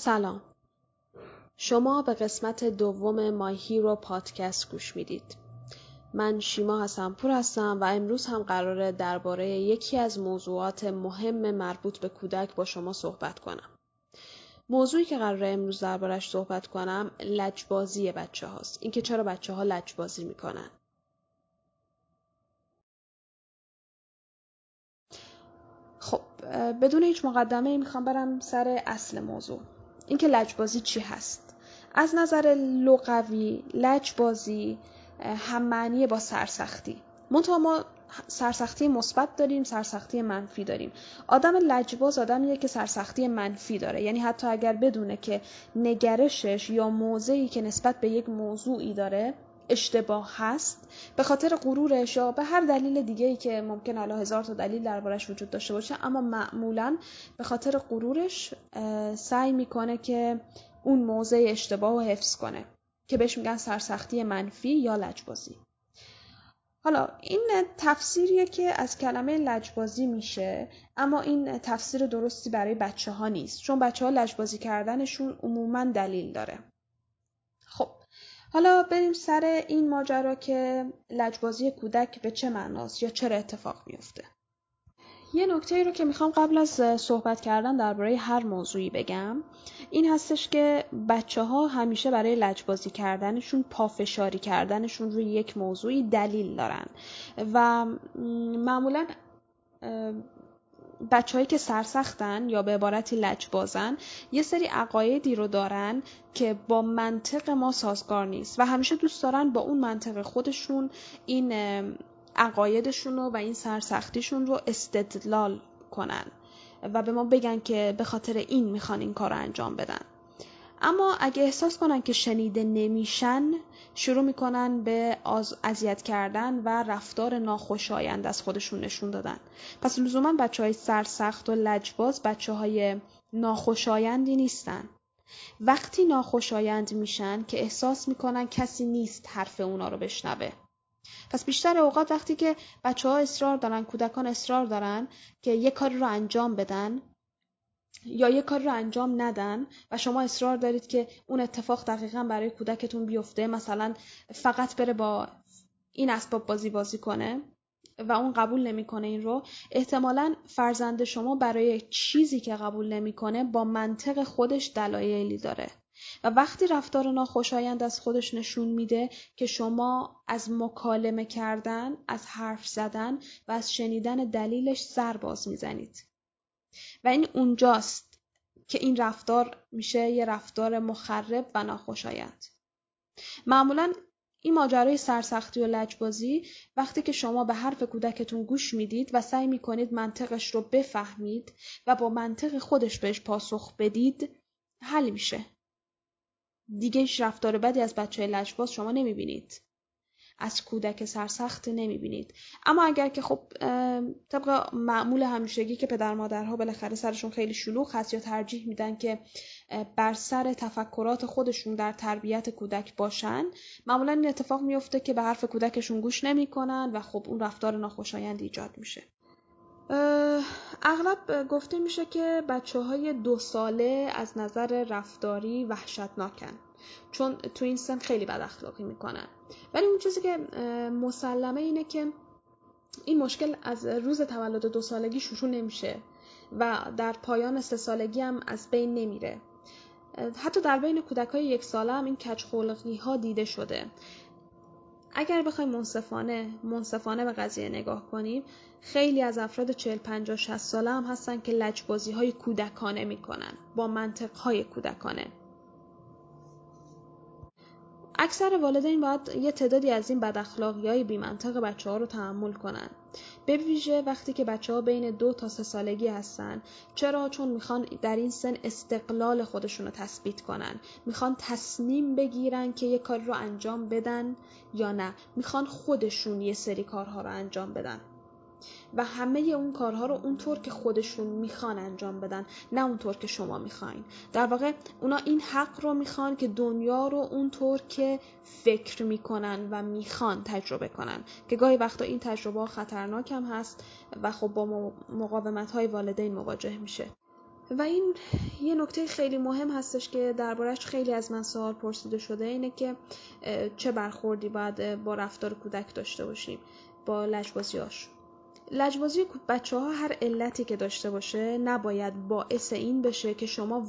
سلام. شما به قسمت دوم مای هیرو پادکست گوش می‌دید. من شیما حسنپور هستم و امروز هم قراره درباره یکی از موضوعات مهم مربوط به کودک با شما صحبت کنم. موضوعی که قراره امروز دربارش صحبت کنم لجبازی بچه هاست اینکه چرا بچه ها لجبازی می‌کنن. خب بدون هیچ مقدمه می‌خوام برم سر اصل موضوع. اینکه لجبازی چی هست. از نظر لغوی لجبازی هم معنی با سرسختی. منتها ما سرسختی مثبت داریم سرسختی منفی داریم. آدم لجباز آدمیه که سرسختی منفی داره. یعنی حتی اگر بدونه که نگرشش یا موضعی که نسبت به یک موضوعی داره اشتباه هست. به خاطر غرورش یا به هر دلیل دیگه ای که ممکن حالا هزار تا دلیل دربارش وجود داشته باشه اما معمولا به خاطر غرورش سعی می‌کنه که اون موضع اشتباه رو حفظ کنه که بهش میگن سرسختی منفی یا لجبازی. حالا این تفسیریه که از کلمه لجبازی میشه اما این تفسیر درستی برای بچه ها نیست چون بچه ها لجبازی کردنشون عموما دلیل داره. خب حالا بریم سر این ماجرا که لجبازی کودک به چه معناست یا چرا اتفاق میفته. یه نکته ای رو که می‌خوام قبل از صحبت کردن درباره هر موضوعی بگم این هستش که بچه ها همیشه برای لجبازی کردنشون پافشاری کردنشون روی یک موضوعی دلیل دارن. و معمولا بچههایی که سرسختن یا به عبارتی لجبازن یه سری عقایدی رو دارن که با منطق ما سازگار نیست و همیشه دوست دارن با اون منطق خودشون این عقایدشون رو و این سرسختیشون رو استدلال کنن و به ما بگن که به خاطر این می‌خوان این کار رو انجام بدن. اما اگه احساس کنن که شنیده نمیشن شروع می‌کنن به اذیت کردن و رفتار ناخوشایند از خودشون نشون دادن. پس لزوما بچه های سرسخت و لجباز بچه های ناخوشایندی نیستن. وقتی ناخوشایند میشن که احساس می‌کنن کسی نیست حرف اونا رو بشنوه. پس بیشتر اوقات وقتی که بچه ها اصرار دارن کودکان اصرار دارن که یه کاری رو انجام بدن یا یه کاری رو انجام ندن و شما اصرار دارید که اون اتفاق دقیقا برای کودکتون بیفته مثلا فقط بره با این اسباب بازی بازی کنه و اون قبول نمی‌کنه این رو احتمالا فرزند شما برای چیزی که قبول نمی‌کنه با منطق خودش دلایلی داره. و وقتی رفتار ناخوشایند از خودش نشون میده که شما از مکالمه کردن از حرف زدن و از شنیدن دلیلش سر باز می‌زنید. و این اونجاست که این رفتار میشه یه رفتار مخرب و ناخوشایند. معمولا این ماجرای سرسختی و لجبازی وقتی که شما به حرف کودکتون گوش می‌دید و سعی می‌کنید منطقش رو بفهمید و با منطق خودش بهش پاسخ بدید حل میشه. دیگه هیچ رفتار بدی از بچه لجباز شما نمی‌بینید. از کودک سرسخت نمی‌بینید. اما اگر که خب طبق معمول همیشگی که پدر مادرها بالاخره سرشون خیلی شلوغ هست یا ترجیح میدن که بر سر تفکرات خودشون در تربیت کودک باشن معمولا این اتفاق میفته که به حرف کودکشون گوش نمی‌کنن و خب اون رفتار ناخوشایند ایجاد میشه. اغلب گفته میشه که بچه های دو ساله از نظر رفتاری وحشتناکن. چون تو این سن خیلی بد اخلاقی می‌کنن ولی اون چیزی که مسلمه اینه که این مشکل از روز تولد دو سالگی شروع نمیشه و در پایان سه سالگی هم از بین نمیره. حتی در بین کودک های یک ساله هم این کچخلقی ها دیده شده. اگر بخوایم منصفانه منصفانه به قضیه نگاه کنیم خیلی از افراد 40 50 60 ساله هم هستن که لجبازی های کودکانه می‌کنن با منطق های کودکانه. اکثر والدین باید یه تعدادی از این بداخلاقی های بیمنطق بچه ها رو تحمل کنن. به ویژه وقتی که بچه ها بین دو تا سه سالگی هستن چرا؟ چون می‌خوان در این سن استقلال خودشون رو تثبیت کنن. می‌خوان تصمیم بگیرن که یه کاری رو انجام بدن یا نه. می‌خوان خودشون یه سری کارها رو انجام بدن. و همه اون کارها رو اونطور که خودشون می‌خوان انجام بدن نه اونطور که شما می‌خواین. در واقع اونا این حق رو می‌خوان که دنیا رو اونطور که فکر می‌کنن و می‌خوان تجربه کنن. که گاهی وقتا این تجربه خطرناک هم هست و خب با مقاومت های والدین مواجه میشه. و این یه نکته خیلی مهم هستش که دربارهش خیلی از من سوال پرسیده شده اینه که چه برخوردی باید با رفتار کودک داشته باشیم با لجبازیاش لجبازی بچه ها هر علتی که داشته باشه نباید باعث این بشه که شما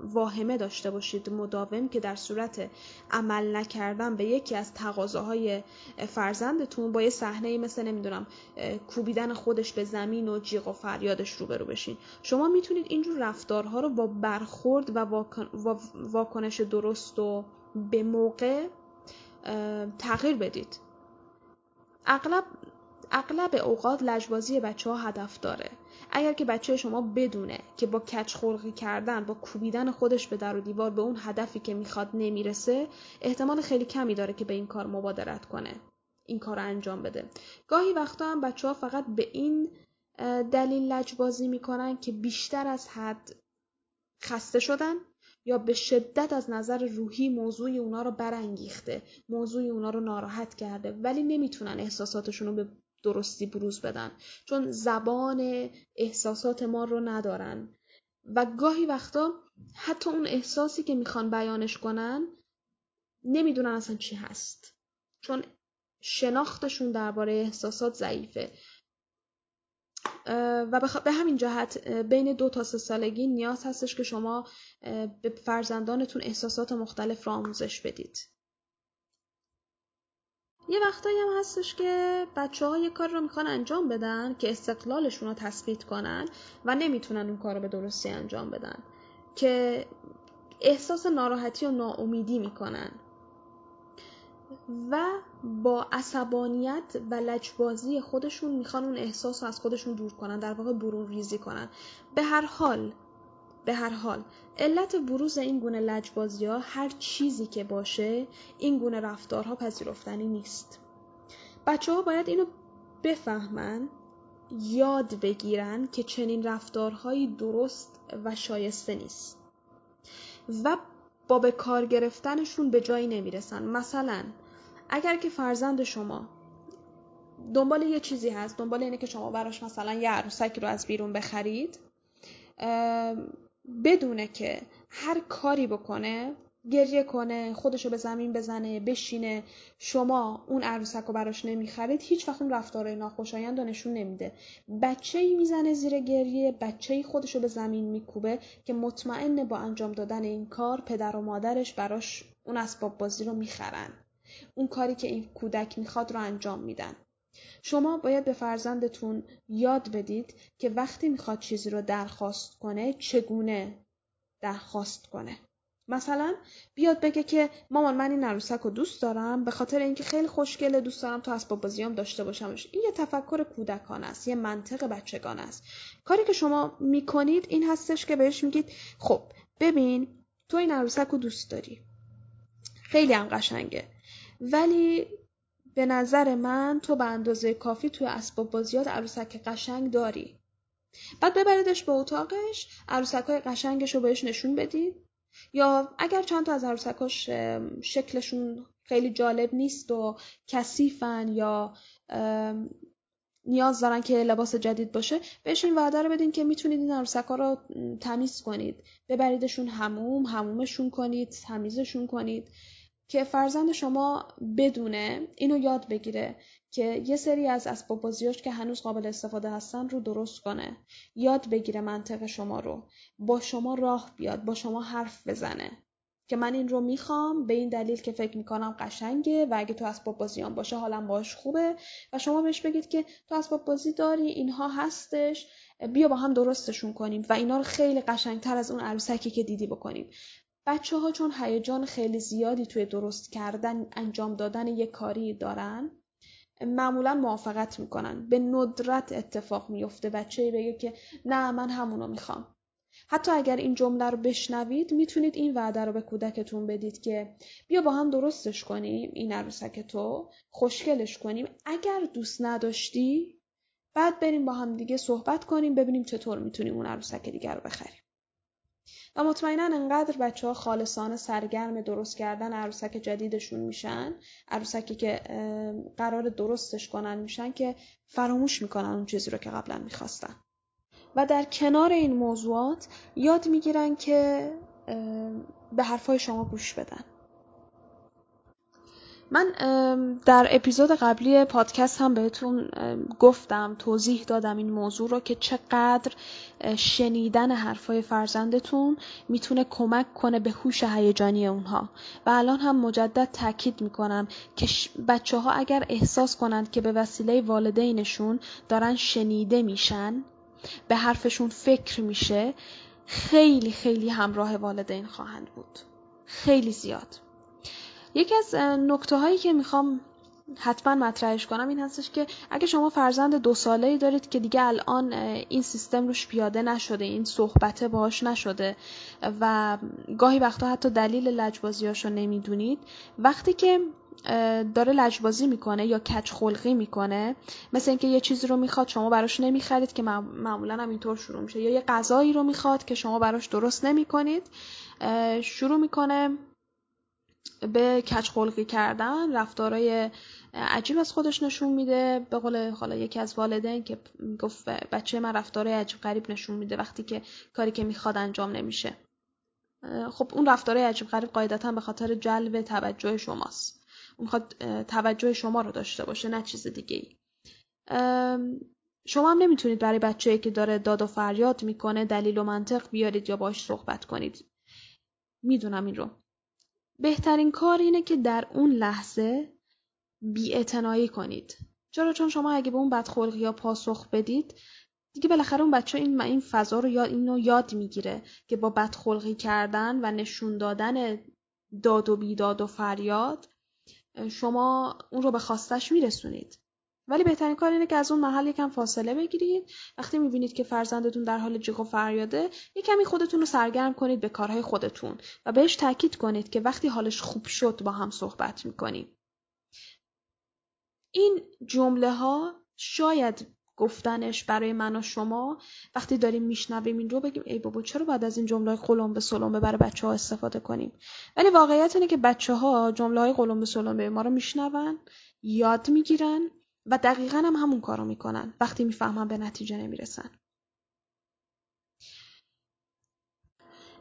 واهمه داشته باشید مداوم که در صورت عمل نکردن به یکی از تقاضاهای فرزندتون با یه صحنه مثل نمی‌دونم کوبیدن خودش به زمین و جیغ و فریادش روبرو بشین. شما می‌تونید اینجور رفتارها رو با برخورد و واکنش درست و به موقع تغییر بدید. اغلب اغلب اوقات لجبازی بچه ها هدف داره. اگر که بچه شما بدونه که با کچ خلقی کردن با کوبیدن خودش به در و دیوار به اون هدفی که می‌خواد نمی‌رسه احتمال خیلی کمی داره که به این کار مبادرت کنه این کار رو انجام بده. گاهی وقتا هم بچه ها فقط به این دلیل لجبازی می‌کنن که بیشتر از حد خسته شدن یا به شدت از نظر روحی موضوع اونا رو برانگیخته موضوع اونا رو ناراحت کرده ولی نمی‌تونن احساساتشون رو به درستی بروز بدن. چون زبان احساسات ما رو ندارن. و گاهی وقتا حتی اون احساسی که می‌خوان بیانش کنن نمی‌دونن اصلا چی هست. چون شناختشون درباره احساسات ضعیفه. و به همین جهت بین دو تا سه سالگی نیاز هستش که شما به فرزندانتون احساسات مختلف را آموزش بدید. یه وقتایی هم هستش که بچه ها یه کار رو می‌خوان انجام بدن که استقلالشون رو تثبیت کنن و نمی‌تونن اون کار رو به درستی انجام بدن که احساس ناراحتی و ناامیدی می‌کنن. و با عصبانیت و لجبازی خودشون می‌خوان اون احساس رو از خودشون دور کنن در واقع برون ریزی کنن. به هر حال به هر حال علت بروز این گونه لجبازی ها هر چیزی که باشه این گونه رفتارها پذیرفتنی نیست. بچه ها باید اینو بفهمن یاد بگیرن که چنین رفتارهایی درست و شایسته نیست و با به کار گرفتنشون به جایی نمی‌رسن. مثلا اگر که فرزند شما دنبال یه چیزی هست دنبال اینه که شما براش مثلا یه عروسک رو از بیرون بخرید بدونه که هر کاری بکنه گریه کنه خودشو به زمین بزنه بشینه شما اون عروسک رو براش نمی‌خرید هیچ وقت اون رفتارهای ناخوشایند نشون نمیده. بچه ای می‌زنه زیر گریه بچه ای خودشو به زمین میکوبه که مطمئنه با انجام دادن این کار پدر و مادرش براش اون اسباب بازی رو می‌خرن. اون کاری که این کودک می‌خواد رو انجام میدن. شما باید به فرزندتون یاد بدید که وقتی می‌خواد چیزی رو درخواست کنه چگونه درخواست کنه. مثلا بیاد بگه که مامان من این عروسک رو دوست دارم به خاطر اینکه خیلی خوشگله دوست دارم تو اسباب بازیام داشته باشمش. این یه تفکر کودکان است یه منطق بچگان است. کاری که شما می‌کنید این هستش که بهش میگید خب ببین تو این عروسک رو دوست داری. خیلی هم قشنگه. ولی به نظر من تو به اندازه کافی توی اسباب بازیات عروسک قشنگ داری. بعد ببریدش به اتاقش عروسک های قشنگش رو بهش نشون بدید یا اگر چند تا از عروسکاش شکلشون خیلی جالب نیست و کثیفن یا نیاز دارن که لباس جدید باشه بهش این وعده رو بدین که می‌تونید این عروسک رو تمیز کنید. ببریدشون هموم همومشون کنید تمیزشون کنید. که فرزند شما بدونه اینو یاد بگیره که یه سری از اسباب بازیاش که هنوز قابل استفاده هستن رو درست کنه. یاد بگیره منطق شما رو. با شما راه بیاد با شما حرف بزنه. که من این رو می‌خوام به این دلیل که فکر می‌کنم قشنگه و اگه تو اسباب بازیان باشه حالم باش خوبه. و شما بهش بگید که تو اسباب بازی داری اینها هستش. بیا با هم درستشون کنیم. و اینا رو خیلی قشنگتر از اون عروسکی که دیدی بکنیم. بچه ها چون هیجان خیلی زیادی توی درست کردن انجام دادن یک کاری دارن معمولا موافقت می‌کنن. به ندرت اتفاق میفته بچه بگه که نه من همونو می‌خوام. حتی اگر این جمله رو بشنوید می‌تونید این وعده رو به کودکتون بدید که بیا با هم درستش کنیم این عروسک تو خوشگلش کنیم. اگر دوست نداشتی بعد بریم با هم دیگه صحبت کنیم ببینیم چطور می‌تونیم اون عروسک دیگر رو بخریم. و مطمئنا انقدر بچه ها خالصانه سرگرم درست کردن عروسک جدیدشون میشن عروسکی که قرار درستش کنن میشن که فراموش می‌کنن اون چیزی رو که قبلا می‌خواستن. و در کنار این موضوعات یاد می‌گیرن که به حرفای شما گوش بدن. من در اپیزود قبلی پادکست هم بهتون گفتم توضیح دادم این موضوع رو که چقدر شنیدن حرفای فرزندتون می‌تونه کمک کنه به هوش هیجانی اونها. و الان هم مجدد تاکید می‌کنم که بچه ها اگر احساس کنند که به وسیله والدینشون دارن شنیده میشن به حرفشون فکر میشه خیلی خیلی همراه والدین خواهند بود. خیلی زیاد. یکی از نکته هایی که می‌خوام حتما مطرحش کنم این هستش که اگه شما فرزند دو ساله ای دارید که دیگه الان این سیستم روش پیاده نشده این صحبته باهاش نشده و گاهی وقتا حتی دلیل لجبازیاش رو نمی‌دونید وقتی که داره لجبازی می‌کنه یا کچ خلقی می‌کنه مثل اینکه یه چیزی رو می‌خواد شما براش نمی‌خرید که معمولا هم اینطور شروع میشه. یا یه غذایی رو می‌خواد که شما براش درست نمی‌کنید شروع می‌کنه به کچ خلقی کردن رفتارای عجیب از خودش نشون میده. به قول حالا یکی از والدین که گفت بچه من رفتارای عجیب غریب نشون میده وقتی که کاری که می‌خواد انجام نمیشه. خب اون رفتارای عجیب غریب قاعدتا به خاطر جلب توجه شماست. می‌خواد توجه شما رو داشته باشه نه چیز دیگه ای شما هم نمی‌تونید برای بچه که داره داد و فریاد می‌کنه دلیل و منطق بیارید یا باش صحبت کنید. می‌دونم این رو. بهترین کار اینه که در اون لحظه بیاعتنایی کنید. چرا؟ چون شما اگه به اون بدخلقی یا پاسخ بدید دیگه بالاخره اون بچه این این فضا رو یاد اینو یاد می‌گیره که با بدخلقی کردن و نشون دادن داد و بیداد و فریاد شما اون رو به خواستش میرسونید. ولی بهترین کار اینه که از اون محل یکم فاصله بگیرید. وقتی می‌بینید که فرزندتون در حال جیغ و فریاده یه کمی خودتون رو سرگرم کنید به کارهای خودتون و بهش تاکید کنید که وقتی حالش خوب شد با هم صحبت می‌کنیم. این جمله ها شاید گفتنش برای من و شما وقتی داریم میشنویم این رو بگیم ای بابا چرا باید از این جمله قلم به سلمبه برای بچه ها استفاده کنیم؟ ولی واقعیت اینه که بچه ها جمله های قلم به سلمبه ما رو میشنون یاد می‌گیرن و دقیقا هم همون کارو می‌کنن. وقتی می‌فهمن به نتیجه نمی‌رسن.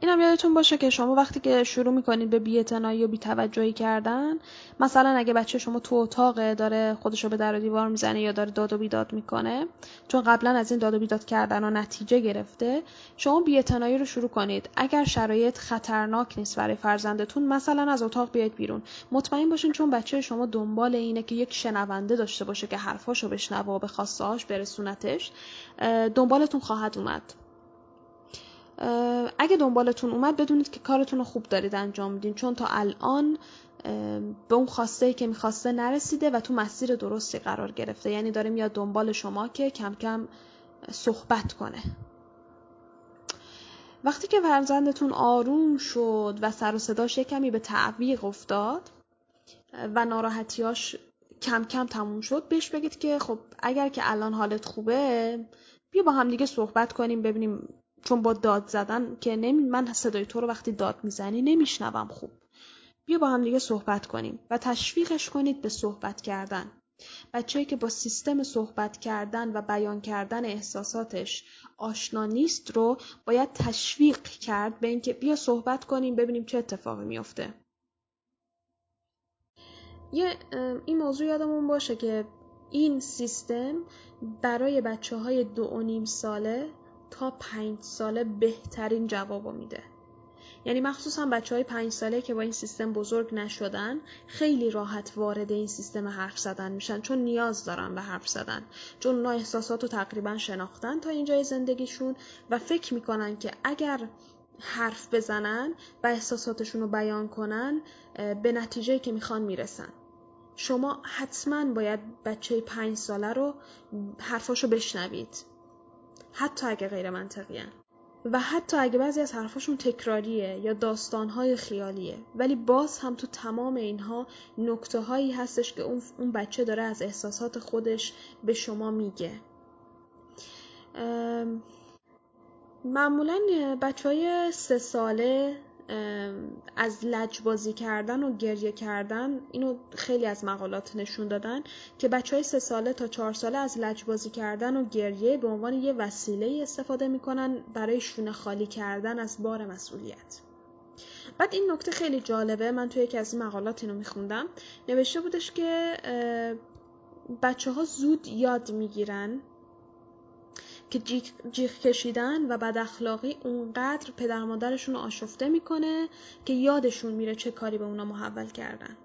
اینم یادتون باشه که شما وقتی که شروع می‌کنید به بی‌اعتنایی و بی‌توجهی کردن مثلا اگه بچه شما تو اتاق داره خودشو به در و دیوار می‌زنه یا داره داد و بیداد می‌کنه چون قبلا از این داد و بیداد کردن و نتیجه گرفته شما بی‌اعتنایی رو شروع کنید. اگر شرایط خطرناک نیست برای فرزندتون مثلا از اتاق بیاید بیرون. مطمئن باشین چون بچه شما دنبال اینه که یک شنونده داشته باشه که حرفاشو بشنوه و به خواستهاش برسونتش دنبالتون خواهد اومد. اگه دنبالتون اومد بدونید که کارتون رو خوب دارید انجام میدین. چون تا الان به اون خواسته ای که می‌خواسته نرسیده و تو مسیر درستی قرار گرفته. یعنی داره میاد دنبال شما که کم کم صحبت کنه. وقتی که فرزندتون آروم شد و سر و صداش کمی به تعویق افتاد و ناراحتیاش کم کم تموم شد بهش بگید که خب اگر که الان حالت خوبه بیا با هم دیگه صحبت کنیم ببینیم چون با داد زدن که نمی من صدای تو رو وقتی داد می‌زنی نمیشنوم خوب. بیا با هم دیگه صحبت کنیم و تشویقش کنید به صحبت کردن. بچه‌ای که با سیستم صحبت کردن و بیان کردن احساساتش آشنا نیست رو باید تشویق کرد به اینکه بیا صحبت کنیم ببینیم چه اتفاقی میافته. یه این موضوع یادمون باشه که این سیستم برای بچه های دو و نیم ساله تا پنج ساله بهترین جواب میده. یعنی مخصوصا بچه های پنج ساله که با این سیستم بزرگ نشدن خیلی راحت وارد این سیستم حرف زدن میشن چون نیاز دارن به حرف زدن چون اونا احساسات رو تقریبا شناختن تا اینجای زندگیشون و فکر می‌کنن که اگر حرف بزنن و احساساتشون رو بیان کنن به نتیجه که می‌خوان می‌رسن. شما حتما باید بچه پنج ساله رو حرفاشو بشنوید. حتی اگه غیر منطقیه. و حتی اگه بعضی از حرفاشون تکراریه یا داستانهای خیالیه. ولی باز هم تو تمام اینها نکته هایی هستش که اون بچه داره از احساسات خودش به شما میگه. معمولا بچه های سه ساله از لجبازی کردن و گریه کردن اینو خیلی از مقالات نشون دادن که بچه های سه ساله تا چهار ساله از لجبازی کردن و گریه به عنوان یه وسیله استفاده می‌کنن برای شونه خالی کردن از بار مسئولیت. بعد این نکته خیلی جالبه من توی یکی از این مقالات اینو میخوندم. نوشته بودش که بچه ها زود یاد می‌گیرن که جیغ کشیدن و بد اخلاقی اونقدر پدر مادرشون رو آشفته می‌کنه که یادشون میره چه کاری به اونا محول کردن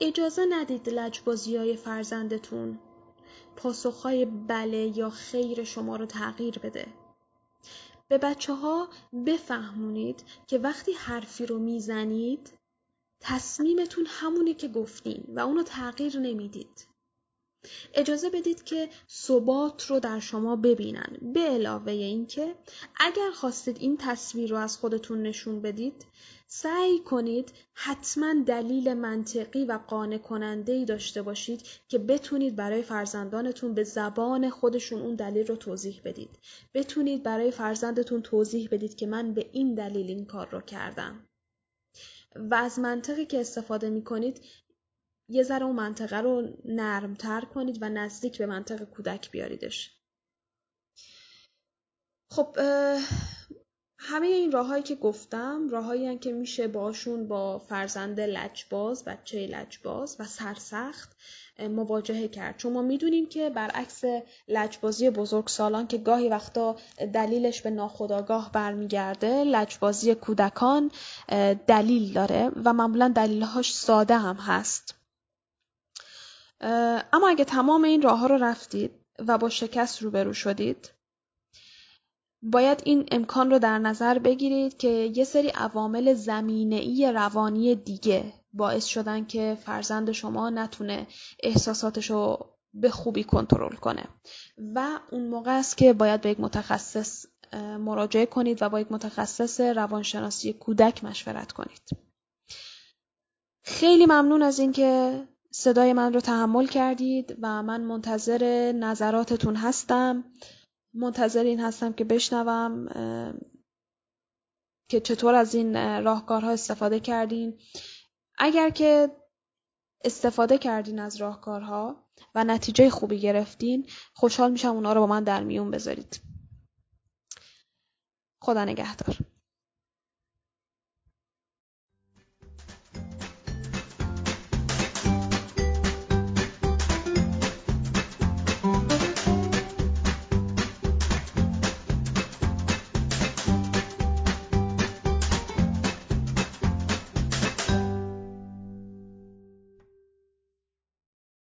اجازه ندید لجبازی های فرزندتون پاسخهای بله یا خیر شما رو تغییر بده به بچه ها بفهمونید که وقتی حرفی رو می‌زنید تصمیمتون همونه که گفتین و اونو تغییر نمی‌دید. اجازه بدید که ثبات رو در شما ببینن به علاوه اینکه اگر خواستید این تصویر رو از خودتون نشون بدید سعی کنید حتما دلیل منطقی و قانع کننده ای داشته باشید که بتونید برای فرزندانتون به زبان خودشون اون دلیل رو توضیح بدید. بتونید برای فرزندتون توضیح بدید که من به این دلیل این کار رو کردم. و از منطقی که استفاده می کنید یه ذره اون منطقه رو نرمتر کنید و نزدیک به منطقه کودک بیاریدش. خب همه این راههایی که گفتم راههایی که میشه باشون با فرزند لجباز بچه لجباز و سرسخت مواجهه کرد چون ما می‌دونیم که برعکس لجبازی بزرگ سالان که گاهی وقتا دلیلش به ناخودآگاه برمیگرده لجبازی کودکان دلیل داره و معمولا دلیلهاش ساده هم هست اما اگه تمام این راه ها رو رفتید و با شکست روبرو شدید باید این امکان رو در نظر بگیرید که یه سری عوامل زمینه‌ای روانی دیگه باعث شدن که فرزند شما نتونه احساساتش رو به خوبی کنترل کنه. و اون موقع است که باید به یک متخصص مراجعه کنید و با یک متخصص روانشناسی کودک مشورت کنید. خیلی ممنون از اینکه صدای من رو تحمل کردید و من منتظر نظراتتون هستم. منتظر این هستم که بشنوم که چطور از این راهکارها استفاده کردین. اگر که استفاده کردین از راهکارها و نتیجه خوبی گرفتین خوشحال میشم اونا رو با من در میون بذارید. خدا نگهدار.